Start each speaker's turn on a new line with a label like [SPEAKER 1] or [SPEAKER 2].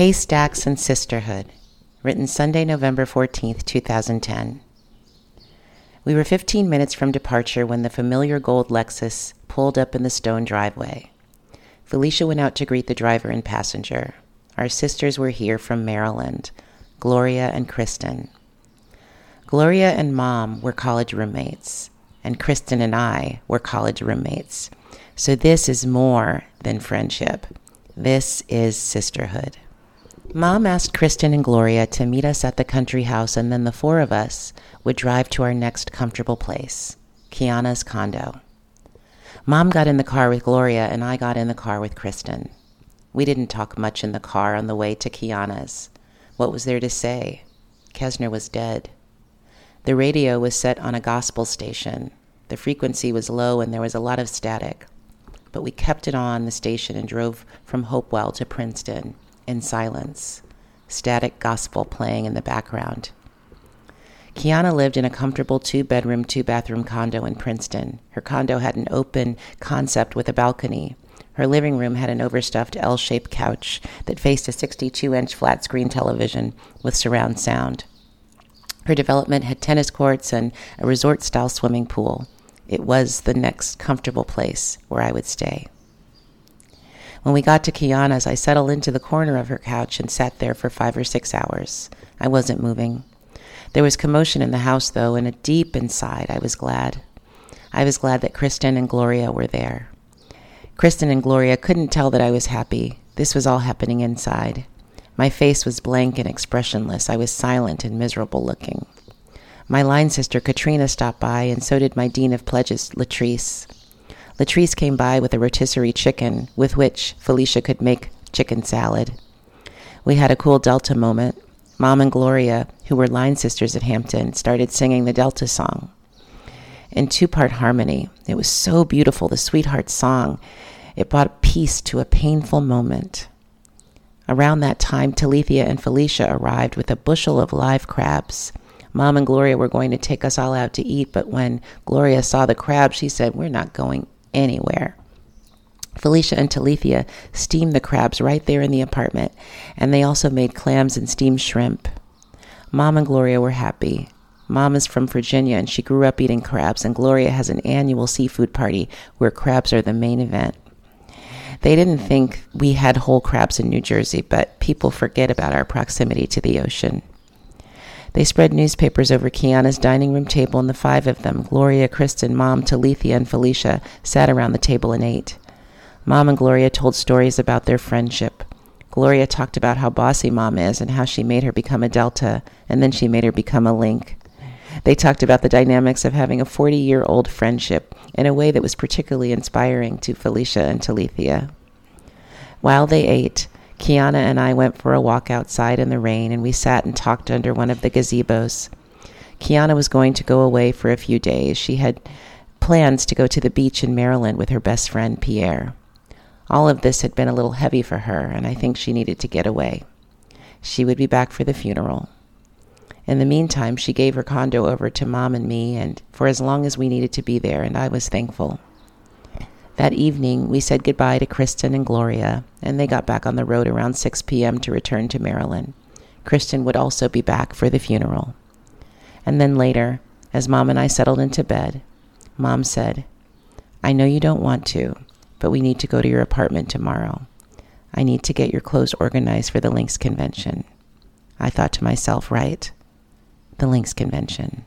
[SPEAKER 1] Haystacks and Sisterhood, written Sunday, November 14th, 2010. We were 15 minutes from departure when the familiar gold Lexus pulled up in the stone driveway. Felicia went out to greet the driver and passenger. Our sisters were here from Maryland, Gloria and Kristen. Gloria and Mom were college roommates, and Kristen and I were college roommates. So this is more than friendship. This is sisterhood. Mom asked Kristen and Gloria to meet us at the country house, and then the four of us would drive to our next comfortable place, Kiana's condo. Mom got in the car with Gloria, and I got in the car with Kristen. We didn't talk much in the car on the way to Kiana's. What was there to say? Kesner was dead. The radio was set on a gospel station. The frequency was low and there was a lot of static. But we kept it on the station and drove from Hopewell to Princeton in silence, static gospel playing in the background. Kiana lived in a comfortable two bedroom, two bathroom condo in Princeton. Her condo had an open concept with a balcony. Her living room had an overstuffed L shaped couch that faced a 62 inch flat screen television with surround sound. Her development had tennis courts and a resort style swimming pool. It was the next comfortable place where I would stay. When we got to Kiana's, I settled into the corner of her couch and sat there for five or six hours. I wasn't moving. There was commotion in the house, though, and a deep inside, I was glad. I was glad that Kristen and Gloria were there. Kristen and Gloria couldn't tell that I was happy. This was all happening inside. My face was blank and expressionless. I was silent and miserable looking. My line sister Katrina stopped by, and so did my dean of pledges, Latrice. Latrice came by with a rotisserie chicken with which Felicia could make chicken salad. We had a cool Delta moment. Mom and Gloria, who were line sisters at Hampton, started singing the Delta song in two part harmony. It was so beautiful, the sweetheart song. It brought peace to a painful moment. Around that time, Talithia and Felicia arrived with a bushel of live crabs. Mom and Gloria were going to take us all out to eat, but when Gloria saw the crabs, she said, We're not going anywhere. Felicia and Talithia steamed the crabs right there in the apartment, and they also made clams and steamed shrimp. Mom and Gloria were happy. Mom is from Virginia and she grew up eating crabs, and Gloria has an annual seafood party where crabs are the main event. They didn't think we had whole crabs in New Jersey, but people forget about our proximity to the ocean. They spread newspapers over Kiana's dining room table, and the five of them, Gloria, Kristen, Mom, Talithia, and Felicia, sat around the table and ate. Mom and Gloria told stories about their friendship. Gloria talked about how bossy Mom is and how she made her become a Delta, and then she made her become a Link. They talked about the dynamics of having a 40 year old friendship in a way that was particularly inspiring to Felicia and Talithia. While they ate, Kiana and I went for a walk outside in the rain and we sat and talked under one of the gazebos. Kiana was going to go away for a few days. She had plans to go to the beach in Maryland with her best friend Pierre. All of this had been a little heavy for her, and I think she needed to get away. She would be back for the funeral. In the meantime, she gave her condo over to Mom and me, and for as long as we needed to be there, and I was thankful. That evening, we said goodbye to Kristen and Gloria, and they got back on the road around 6 p.m. to return to Maryland. Kristen would also be back for the funeral. And then later, as Mom and I settled into bed, Mom said, I know you don't want to, but we need to go to your apartment tomorrow. I need to get your clothes organized for the Links convention. I thought to myself, right, the Links convention.